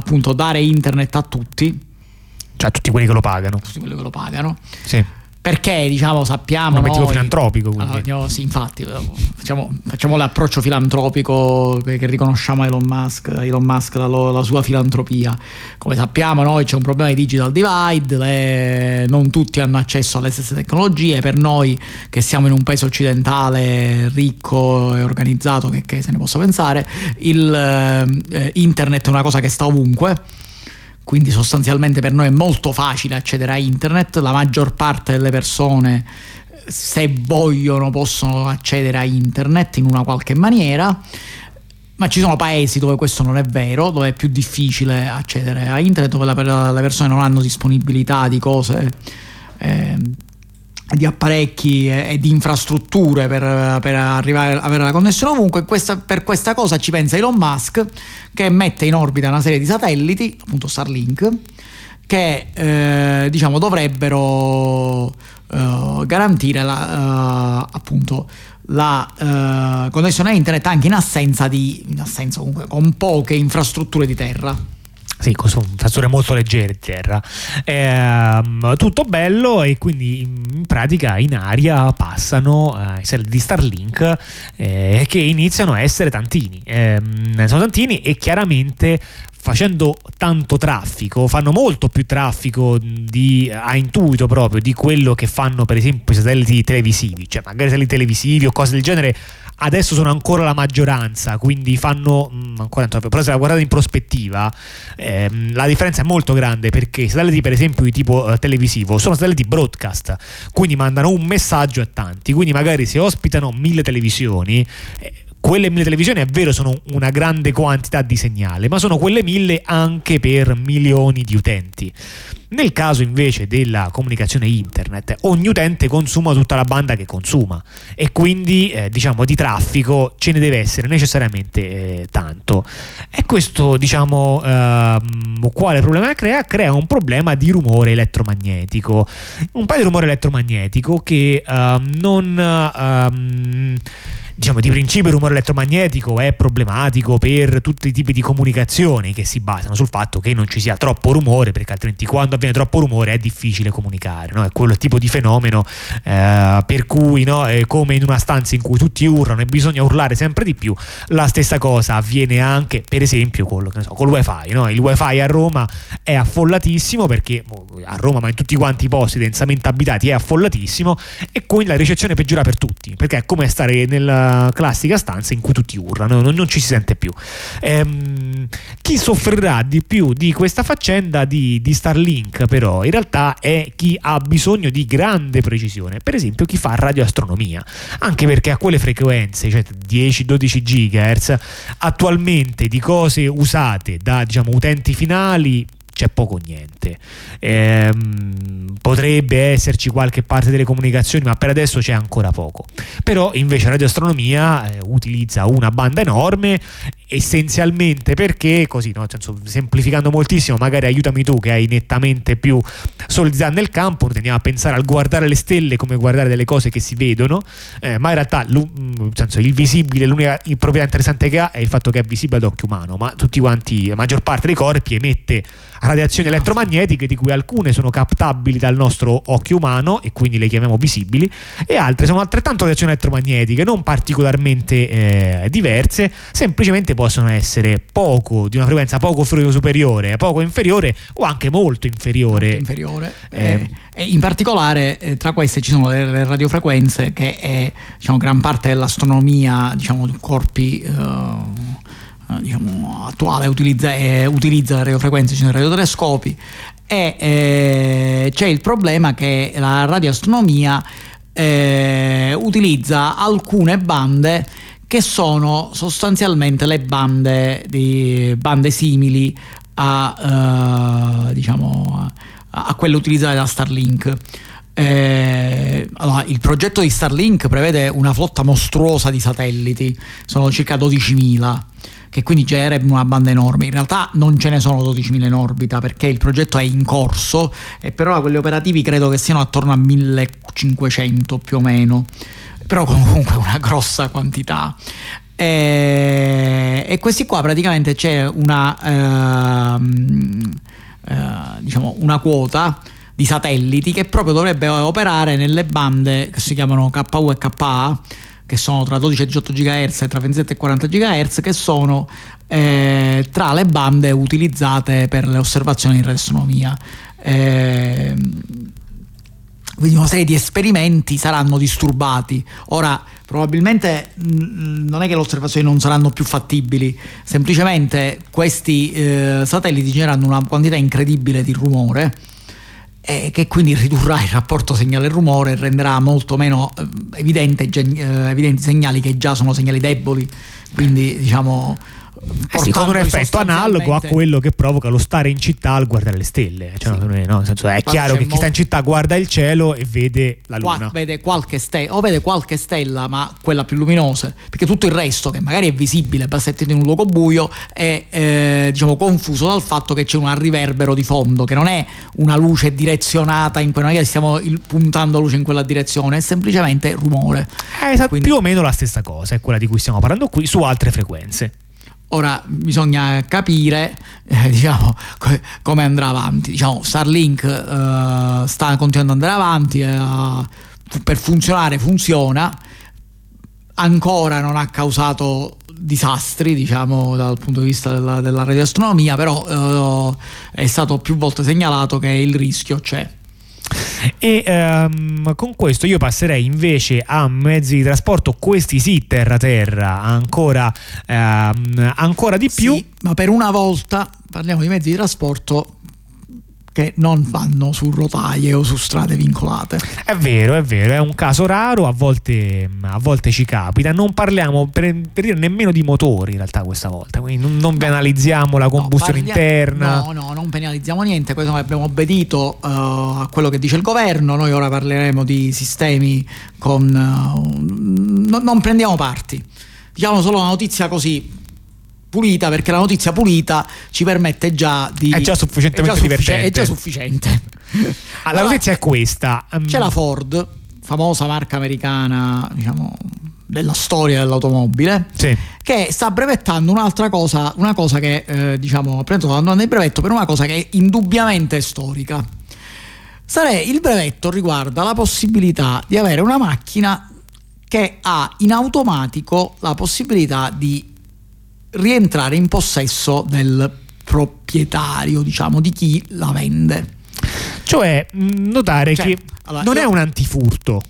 appunto dare internet a tutti. Cioè a tutti quelli che lo pagano. Tutti quelli che lo pagano. Sì perché diciamo sappiamo un obiettivo filantropico quindi. Uh, sì, infatti facciamo, facciamo, l'approccio filantropico che, che, riconosciamo a Elon Musk Elon Musk la, la, sua filantropia. Come sappiamo noi c'è un problema di digital divide le, non tutti hanno accesso alle stesse tecnologie. Per noi che siamo in un paese occidentale ricco e organizzato che, che se ne possa pensare il eh, internet è una cosa che sta ovunque quindi sostanzialmente per noi è molto facile accedere a internet, la maggior parte delle persone se vogliono possono accedere a internet in una qualche maniera, ma ci sono paesi dove questo non è vero, dove è più difficile accedere a internet, dove le persone non hanno disponibilità di cose. Eh, di apparecchi e, di infrastrutture per, per arrivare ad avere la connessione ovunque. Questa, per questa cosa ci pensa Elon Musk che mette in orbita una serie di satelliti, appunto Starlink, che eh, diciamo dovrebbero eh, garantire la, eh, appunto la uh, connessione a internet anche in assenza di in assenza comunque con poche infrastrutture di terra. Sì, con infrastrutture molto leggere di terra. Eh, tutto bello e quindi in pratica in aria passano eh, i satelliti di Starlink eh, che iniziano a essere tantini. Ehm, sono tantini e chiaramente facendo tanto traffico, fanno molto più traffico di, a intuito proprio di quello che fanno per esempio i satelliti televisivi, cioè magari satelliti televisivi o cose del genere adesso sono ancora la maggioranza, quindi fanno mh, mm, ancora però se la guardate in prospettiva ehm, la differenza è molto grande perché i satelliti per esempio di tipo eh, televisivo sono satelliti broadcast, quindi mandano un messaggio a tanti, quindi magari se ospitano mille televisioni eh, quelle mille televisioni è vero sono una grande quantità di segnale, ma sono quelle mille anche per milioni di utenti. Nel caso invece della comunicazione internet, ogni utente consuma tutta la banda che consuma e quindi eh, diciamo di traffico ce ne deve essere necessariamente eh, tanto. E questo diciamo eh, quale problema crea? Crea un problema di rumore elettromagnetico. Un paio di rumore elettromagnetico che ehm, non ehm, diciamo, di principio il rumore elettromagnetico è problematico per tutti i tipi di comunicazioni che si basano sul fatto che non ci sia troppo rumore, perché altrimenti quando avviene troppo rumore è difficile comunicare. No? È quello tipo di fenomeno eh, per cui, no, come in una stanza in cui tutti urlano e bisogna urlare sempre di più, la stessa cosa avviene anche, per esempio, con, so, con il wifi. No? Il wifi a Roma è affollatissimo perché boh, a Roma, ma in tutti quanti i posti densamente abitati, è affollatissimo e quindi la ricezione peggiora per tutti, perché è come stare nel classica stanza in cui tutti urlano, non, non ci si sente più. Ehm, chi soffrirà di più di questa faccenda di, di Starlink però in realtà è chi ha bisogno di grande precisione, per esempio chi fa radioastronomia, anche perché a quelle frequenze, cioè 10-12 GHz, attualmente di cose usate da diciamo, utenti finali c'è poco o niente. Ehm, potrebbe esserci qualche parte delle comunicazioni, ma per adesso c'è ancora poco. Però invece radioastronomia eh, utilizza una banda enorme essenzialmente perché così, no? senso, semplificando moltissimo, magari aiutami tu che hai nettamente più solidità nel campo, noi tendiamo a pensare al guardare le stelle come guardare delle cose che si vedono, eh, ma in realtà senso, il visibile, l'unica proprietà interessante che ha è il fatto che è visibile ad occhio umano, ma tutti quanti, la maggior parte dei corpi emette radiazioni elettromagnetiche di cui alcune sono captabili dal nostro occhio umano e quindi le chiamiamo visibili e altre sono altrettanto radiazioni elettromagnetiche non particolarmente eh, diverse semplicemente possono essere poco di una frequenza poco superiore poco inferiore o anche molto inferiore, molto inferiore. Eh, eh, in particolare eh, tra queste ci sono le, le radiofrequenze che è diciamo, gran parte dell'astronomia diciamo corpi eh, diciamo, attuale utilizza, eh, utilizza sono i radiotelescopi e eh, c'è il problema che la radioastronomia eh, utilizza alcune bande che sono sostanzialmente le bande, di, bande simili a, uh, diciamo, a quelle utilizzate da Starlink. Eh, allora, il progetto di Starlink prevede una flotta mostruosa di satelliti, sono circa 12.000 che quindi genererebbe una banda enorme. In realtà non ce ne sono 12.000 in orbita perché il progetto è in corso e per ora quelli operativi credo che siano attorno a 1.500 più o meno, però comunque una grossa quantità. E, e questi qua praticamente c'è una, ehm, eh, diciamo una quota di satelliti che proprio dovrebbe operare nelle bande che si chiamano KU e KA che sono tra 12 e 18 GHz e tra 27 e 40 GHz che sono eh, tra le bande utilizzate per le osservazioni in radioastronomia. Eh, quindi una serie di esperimenti saranno disturbati. Ora, probabilmente mh, non è che le osservazioni non saranno più fattibili, semplicemente questi eh, satelliti generano una quantità incredibile di rumore e che quindi ridurrà il rapporto segnale-rumore e renderà molto meno eh, evidente, eh, evidenti segnali che già sono segnali deboli. Quindi, diciamo eh sì, con un effetto analogo a quello che provoca lo stare in città al guardare le stelle. Cioè, sì. no, senso, è chiaro che chi sta in città guarda il cielo e vede la luna. Qua, vede qualche stella, o vede qualche stella, ma quella più luminosa, perché tutto il resto, che magari è visibile, basta in un luogo buio, è eh, diciamo, confuso dal fatto che c'è un riverbero di fondo, che non è una luce direzionata, in cui è che stiamo puntando luce in quella direzione, è semplicemente rumore. È esatto, Quindi, più o meno la stessa cosa, è quella di cui stiamo parlando qui, su altre frequenze. Ora bisogna capire eh, diciamo, come andrà avanti. Diciamo, Starlink eh, sta continuando ad andare avanti, eh, per funzionare funziona, ancora non ha causato disastri diciamo dal punto di vista della, della radioastronomia però eh, è stato più volte segnalato che il rischio c'è e um, con questo io passerei invece a mezzi di trasporto, questi sì, terra-terra, ancora, um, ancora di più. Sì, ma per una volta parliamo di mezzi di trasporto che non vanno su rotaie o su strade vincolate. È vero, è vero, è un caso raro, a volte, a volte ci capita. Non parliamo per, per, dire nemmeno di motori in realtà questa volta, quindi non, non penalizziamo la combustione no, interna. No, no, non penalizziamo niente, questo abbiamo obbedito uh, a quello che dice il governo, noi ora parleremo di sistemi con... Uh, no, non prendiamo parti. Diciamo solo una notizia così pulita perché la notizia pulita ci permette già di... È già sufficientemente è già divertente. È già sufficiente. Ah, la notizia è questa. Um... C'è la Ford, famosa marca americana, diciamo, della storia dell'automobile, sì. che sta brevettando un'altra cosa, una cosa che, eh, diciamo, ha preso il brevetto per una cosa che è indubbiamente storica. Sare, il brevetto riguarda la possibilità di avere una macchina che ha in automatico la possibilità di rientrare in possesso del proprietario, diciamo, di chi la vende. Cioè, mm, notare cioè, che allora, non io... è un antifurto.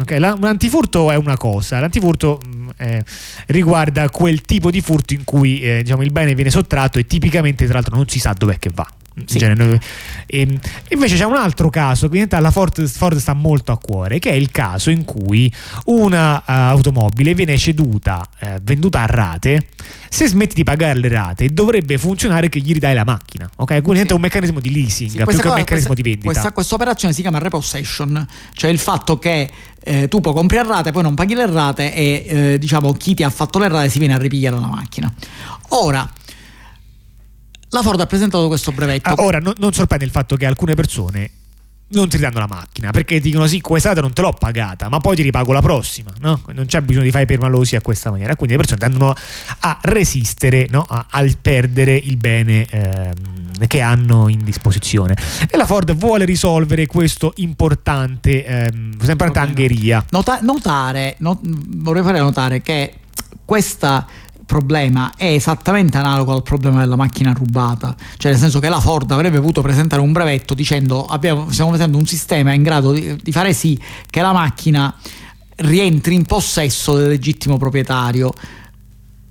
Okay? La, un antifurto è una cosa, l'antifurto mh, eh, riguarda quel tipo di furto in cui eh, diciamo, il bene viene sottratto e tipicamente tra l'altro non si sa dov'è che va. Sì. Genere, e, ehm, invece c'è un altro caso che alla Ford, Ford, sta molto a cuore, che è il caso in cui una uh, automobile viene ceduta, uh, venduta a rate, se smetti di pagare le rate dovrebbe funzionare che gli ridai la macchina, ok? Quindi sì. è un meccanismo di leasing sì, più che un meccanismo questa, di vendita. Questa, questa, operazione si chiama repossession, cioè il fatto che eh, tu puoi comprare a rate, poi non paghi le rate e eh, diciamo chi ti ha fatto le rate si viene a ripigliare la macchina. Ora, la Ford ha presentato questo brevetto. Ah, ora, no, non sorprende il fatto che alcune persone non ti danno la macchina perché dicono sì, quest'altra non te l'ho pagata, ma poi ti ripago la prossima, no? Non c'è bisogno di fare i permalosi a questa maniera. Quindi le persone tendono a resistere no? a, al perdere il bene ehm, che hanno in disposizione. E la Ford vuole risolvere questo importante, ehm, importante angheria. Nota- notare, not- vorrei fare notare che questa problema è esattamente analogo al problema della macchina rubata, cioè nel senso che la Ford avrebbe potuto presentare un brevetto dicendo abbiamo, stiamo presentando un sistema in grado di, di fare sì che la macchina rientri in possesso del legittimo proprietario,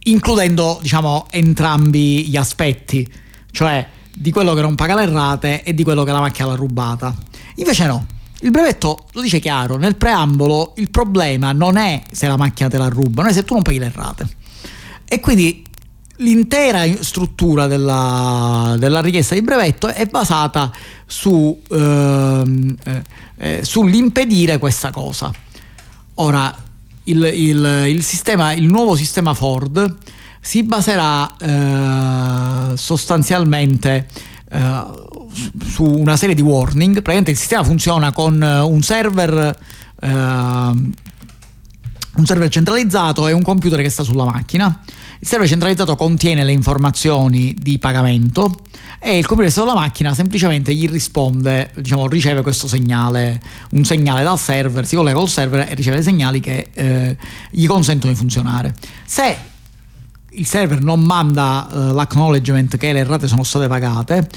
includendo diciamo entrambi gli aspetti, cioè di quello che non paga le rate e di quello che la macchina l'ha rubata. Invece no, il brevetto lo dice chiaro, nel preambolo il problema non è se la macchina te la ruba, non è se tu non paghi le rate. E quindi l'intera struttura della, della, richiesta di brevetto è basata su, ehm, eh, eh, sull'impedire questa cosa. Ora, il, il, il, sistema, il, nuovo sistema Ford si baserà eh, sostanzialmente eh, su una serie di warning. Praticamente il sistema funziona con un server ehm, un server centralizzato è un computer che sta sulla macchina. Il server centralizzato contiene le informazioni di pagamento e il computer che sta sulla macchina semplicemente gli risponde, diciamo, riceve questo segnale, un segnale dal server, si collega col server e riceve dei segnali che eh, gli consentono di funzionare. Se il server non manda uh, l'acknowledgement che le rate sono state pagate,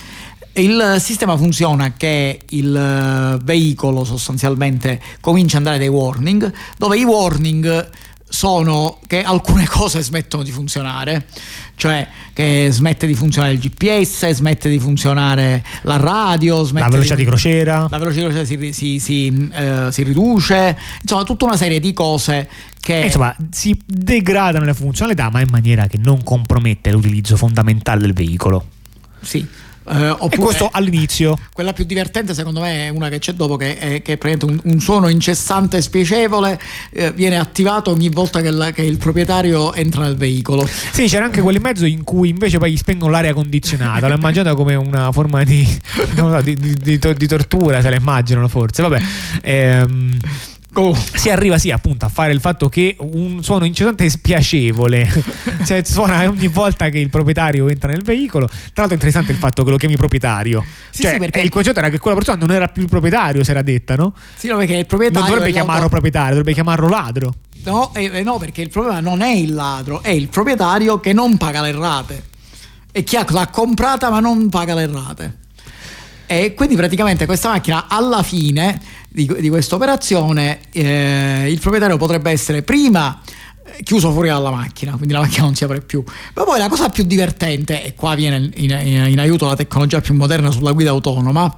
il sistema funziona che il uh, veicolo sostanzialmente comincia ad andare dei warning, dove i warning sono che alcune cose smettono di funzionare, cioè che smette di funzionare il GPS, smette di funzionare la radio, la velocità di, di, crociera, la velocità di crociera si, si, si, eh, si, riduce, insomma tutta una serie di cose che... Insomma si degradano le funzionalità ma in maniera che non compromette l'utilizzo fondamentale del veicolo. Sì. Eh, oppure, e questo all'inizio. Quella più divertente, secondo me, è una che c'è dopo, che è, che è un, un, suono incessante e spiacevole. Eh, viene attivato ogni volta che, la, che, il proprietario entra nel veicolo. Sì, c'era anche quello in mezzo in cui invece poi gli spengono l'aria condizionata. L'ho immaginata come una forma di, so, di, di, di tortura, se la immaginano forse. Vabbè. Ehm, Oh. Si arriva sì appunto a fare il fatto che un suono incessante e spiacevole cioè, suona ogni volta che il proprietario entra nel veicolo. Tra l'altro è interessante il fatto che lo chiami proprietario. Sì, cioè, sì, perché... il concetto era che quella persona non era più il proprietario, si era detta, no? Sì, no, perché il proprietario. Non dovrebbe chiamarlo proprietario, dovrebbe chiamarlo ladro. No, eh, eh, no, perché il problema non è il ladro, è il proprietario che non paga le rate. E chi l'ha comprata ma non paga le rate. E quindi praticamente questa macchina alla fine di, di questa operazione eh, il proprietario potrebbe essere prima eh, chiuso fuori dalla macchina, quindi la macchina non si apre più. Ma poi la cosa più divertente, e qua viene in, in, in aiuto la tecnologia più moderna sulla guida autonoma,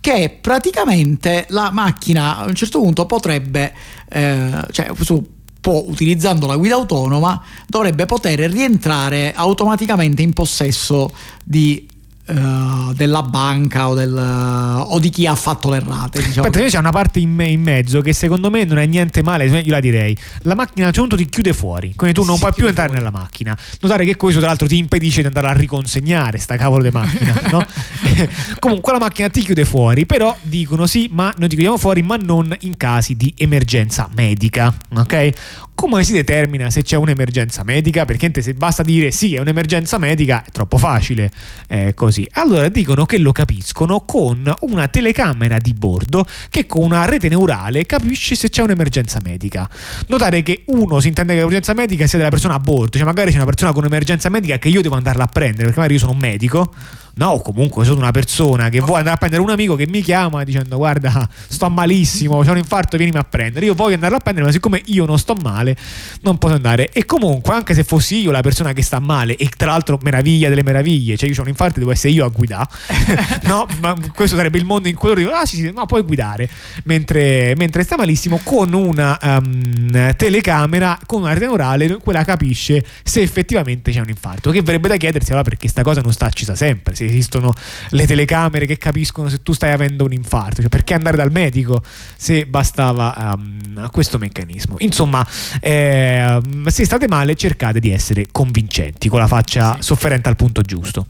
che praticamente la macchina a un certo punto potrebbe, eh, cioè su, può, utilizzando la guida autonoma, dovrebbe poter rientrare automaticamente in possesso di Uh, della banca o, del, uh, o, di chi ha fatto le rate. Diciamo. Aspetta, c'è una parte in, me, in, mezzo che secondo me non è niente male, io la direi. La macchina a un certo punto ti chiude fuori, quindi tu non puoi più entrare fuori. nella macchina. Notare che questo tra l'altro ti impedisce di andare a riconsegnare sta cavolo di macchina. no? Comunque la macchina ti chiude fuori, però dicono sì, ma noi ti chiudiamo fuori, ma non in casi di emergenza medica. Ok? Come si determina se c'è un'emergenza medica? Perché se basta dire sì, è un'emergenza medica, è troppo facile. Eh, così. Allora dicono che lo capiscono con una telecamera di bordo che con una rete neurale capisce se c'è un'emergenza medica. Notare che uno si intende che l'emergenza medica sia della persona a bordo, cioè magari c'è una persona con un'emergenza medica che io devo andarla a prendere, perché magari io sono un medico no, o comunque sono una persona che vuole andare a prendere un amico che mi chiama dicendo guarda sto malissimo, c'è un infarto, vienimi a prendere. Io voglio andarlo a prendere, ma siccome io non sto male, non posso andare. E comunque, anche se fossi io la persona che sta male, e tra l'altro meraviglia delle meraviglie, cioè io ho un infarto, devo essere io a guidare, no? Ma questo sarebbe il mondo in cui loro dicono, ah sì, sì, no, puoi guidare, mentre, mentre sta malissimo con una um, telecamera, con una rete neurale, quella capisce se effettivamente c'è un infarto. Che verrebbe da chiedersi allora perché sta cosa non sta accesa sempre. Se esistono le telecamere che capiscono se tu stai avendo un infarto. Cioè, perché andare dal medico se bastava um, questo meccanismo? Insomma, eh, se state male, cercate di essere convincenti con la faccia sofferente al punto giusto.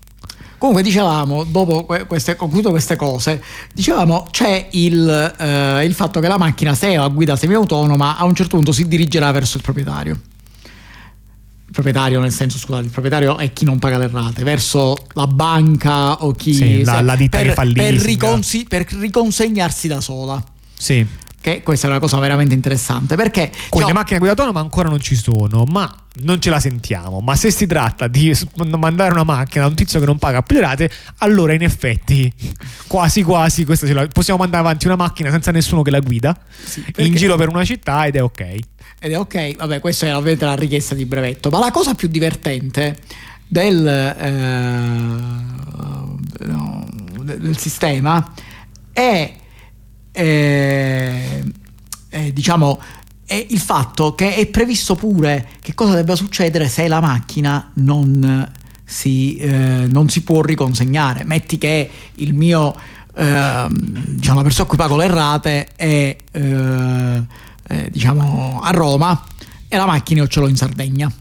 Comunque dicevamo, dopo queste, concludo queste cose, dicevamo c'è il, eh, il fatto che la macchina se è a guida semi-autonoma a un certo punto si dirigerà verso il proprietario proprietario nel senso scusate il proprietario è chi non paga le rate verso la banca o chi sì, la, la ditta per, che fallisce per, riconsi- per riconsegnarsi da sola. Sì che questa è una cosa veramente interessante perché con le macchine a guida autonoma ancora non ci sono ma non ce la sentiamo. Ma se si tratta di mandare una macchina a un tizio che non paga più le rate allora in effetti quasi quasi possiamo mandare avanti una macchina senza nessuno che la guida sì, in giro per una città ed è ok. Ed è ok, vabbè, questa è ovviamente la richiesta di brevetto, ma la cosa più divertente del, eh, no, del sistema è, eh, è, diciamo, è il fatto che è previsto pure che cosa debba succedere se la macchina non si, eh, non si può riconsegnare. Metti che il mio, eh, diciamo, la persona a cui pago le rate è eh, diciamo a Roma e la macchina io ce l'ho in Sardegna.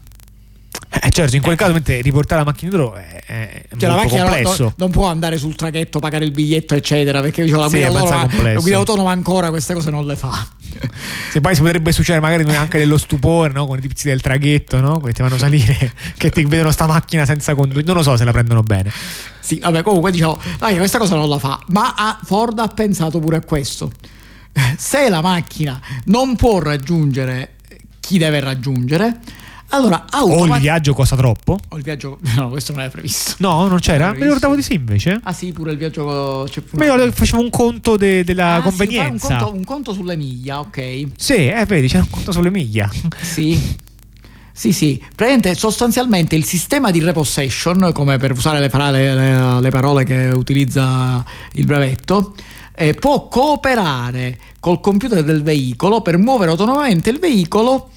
Eh, certo, in quel caso riportare la macchina indietro è, è cioè, la macchina complesso. Non, non, può andare sul traghetto, pagare il biglietto, eccetera, perché diciamo, la, sì, guida autonoma, la guida autonoma ancora queste cose non le fa. Se poi si potrebbe succedere magari anche dello stupore, no? Con i tizi del traghetto, no? Che ti vanno a salire, che ti vedono sta macchina senza condurre. Non lo so se la prendono bene. Sì, vabbè, comunque diciamo, dai, questa cosa non la fa. Ma ah, Ford ha pensato pure a questo. Se la macchina non può raggiungere chi deve raggiungere, allora, automat- o il viaggio costa troppo? O il viaggio. No, questo non era previsto. No, non c'era? Mi ricordavo di sì invece. Ah, sì, pure il viaggio. Cioè, pure... io facevo un conto de- della ah, convenienza. Sì, un, conto, un, conto, sulle miglia, ok. Sì, eh, vedi, c'era un conto sulle miglia. Sì. Sì, sì, praticamente sostanzialmente il sistema di repossession, come per usare le, le, le parole che utilizza il brevetto, eh, può cooperare col computer del veicolo per muovere autonomamente il veicolo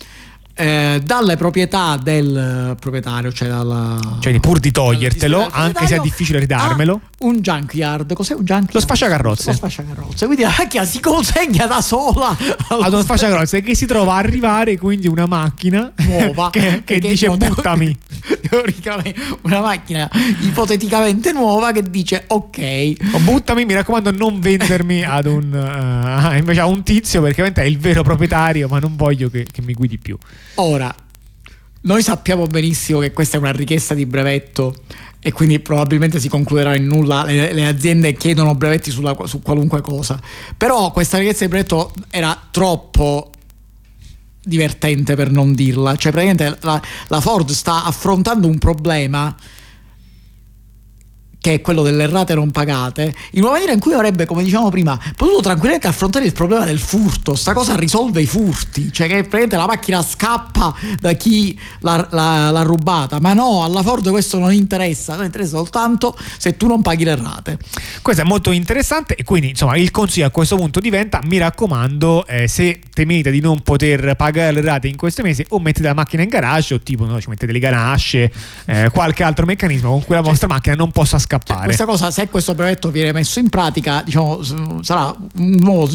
eh, dalle proprietà del proprietario, cioè dalla. Cioè, pur di togliertelo, anche se è difficile ridarmelo. Un junkyard, cos'è un junkyard? Lo sfasciacarrozze. Lo sfasciacarrozze. Quindi la macchina si consegna da sola ad uno sfasciacarrozze che si trova a arrivare, quindi una macchina nuova che, che, che dice buttami. Teoricamente, una macchina ipoteticamente nuova che dice ok. O buttami, mi raccomando, non vendermi ad un, uh, invece a un tizio perché è il vero proprietario, ma non voglio che, che mi guidi più. Ora, noi sappiamo benissimo che questa è una richiesta di brevetto e quindi probabilmente si concluderà in nulla. Le, le aziende chiedono brevetti sulla, su qualunque cosa. Però questa richiesta di brevetto era troppo divertente per non dirla. Cioè, praticamente la, la Ford sta affrontando un problema che è quello delle rate non pagate, in una maniera in cui avrebbe, come diciamo prima, potuto tranquillamente affrontare il problema del furto. Sta cosa risolve i furti, cioè che praticamente la macchina scappa da chi l'ha, l'ha, l'ha, rubata, ma no, alla Ford questo non interessa, non interessa soltanto se tu non paghi le rate. Questo è molto interessante e quindi insomma il consiglio a questo punto diventa, mi raccomando, eh, se temete di non poter pagare le rate in questo mese o mettete la macchina in garage o tipo no, ci mettete le ganasce, eh, qualche altro meccanismo con cui la vostra macchina non possa scappare scappare. Questa cosa, se questo brevetto viene messo in pratica, diciamo, sarà un nuovo,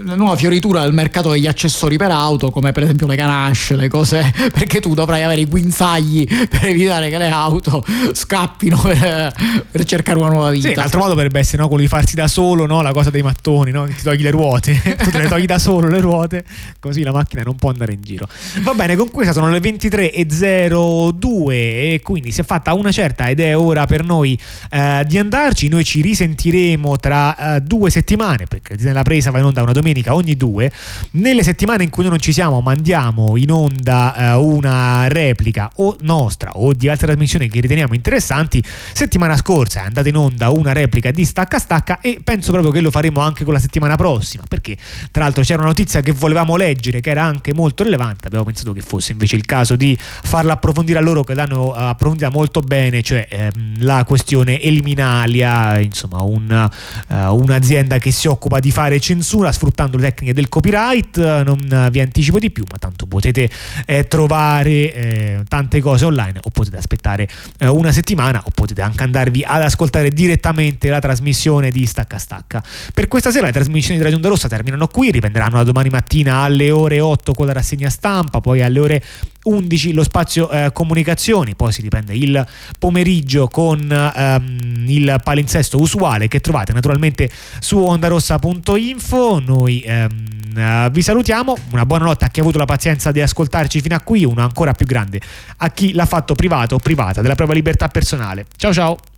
una nuova fioritura del mercato degli accessori per auto, come per esempio le ganasce, le cose, perché tu dovrai avere i guinzagli per evitare che le auto scappino per, per cercare una nuova vita. Sì, l'altro modo potrebbe essere no, quello di farsi da solo no, la cosa dei mattoni, no? ti togli le ruote, tu te le togli da solo le ruote, così la macchina non può andare in giro. Va bene, con questa sono le 23.02 e quindi si è fatta una certa ed è ora per noi eh, di andarci. Noi ci risentiremo tra eh, due settimane, perché la presa va in onda una domenica ogni due. Nelle settimane in cui noi non ci siamo, mandiamo in onda eh, una replica o nostra o di altre trasmissioni che riteniamo interessanti. Settimana scorsa è andata in onda una replica di Stacca Stacca e penso proprio che lo faremo anche con la settimana prossima, perché tra l'altro c'era una notizia che volevamo leggere che era anche molto rilevante. Abbiamo pensato che fosse invece il caso di farla approfondire a loro che l'hanno approfondita molto bene, cioè ehm, la questione Eliminalia, insomma un, uh, un'azienda che si occupa di fare censura sfruttando le tecniche del copyright, non vi anticipo di più, ma tanto potete eh, trovare eh, tante cose online o potete aspettare eh, una settimana o potete anche andarvi ad ascoltare direttamente la trasmissione di Stacca Stacca. Per questa sera le trasmissioni di Radio Onda Rossa terminano qui, riprenderanno da domani mattina alle ore 8 con la rassegna stampa, poi alle ore 11 lo spazio eh, comunicazioni, poi si riprende il pomeriggio con ehm, il palinsesto usuale che trovate naturalmente su ondarossa.info. Noi ehm, vi salutiamo, una buona notte a chi ha avuto la pazienza di ascoltarci fino a qui, una ancora più grande a chi l'ha fatto privato o privata della propria libertà personale. Ciao ciao!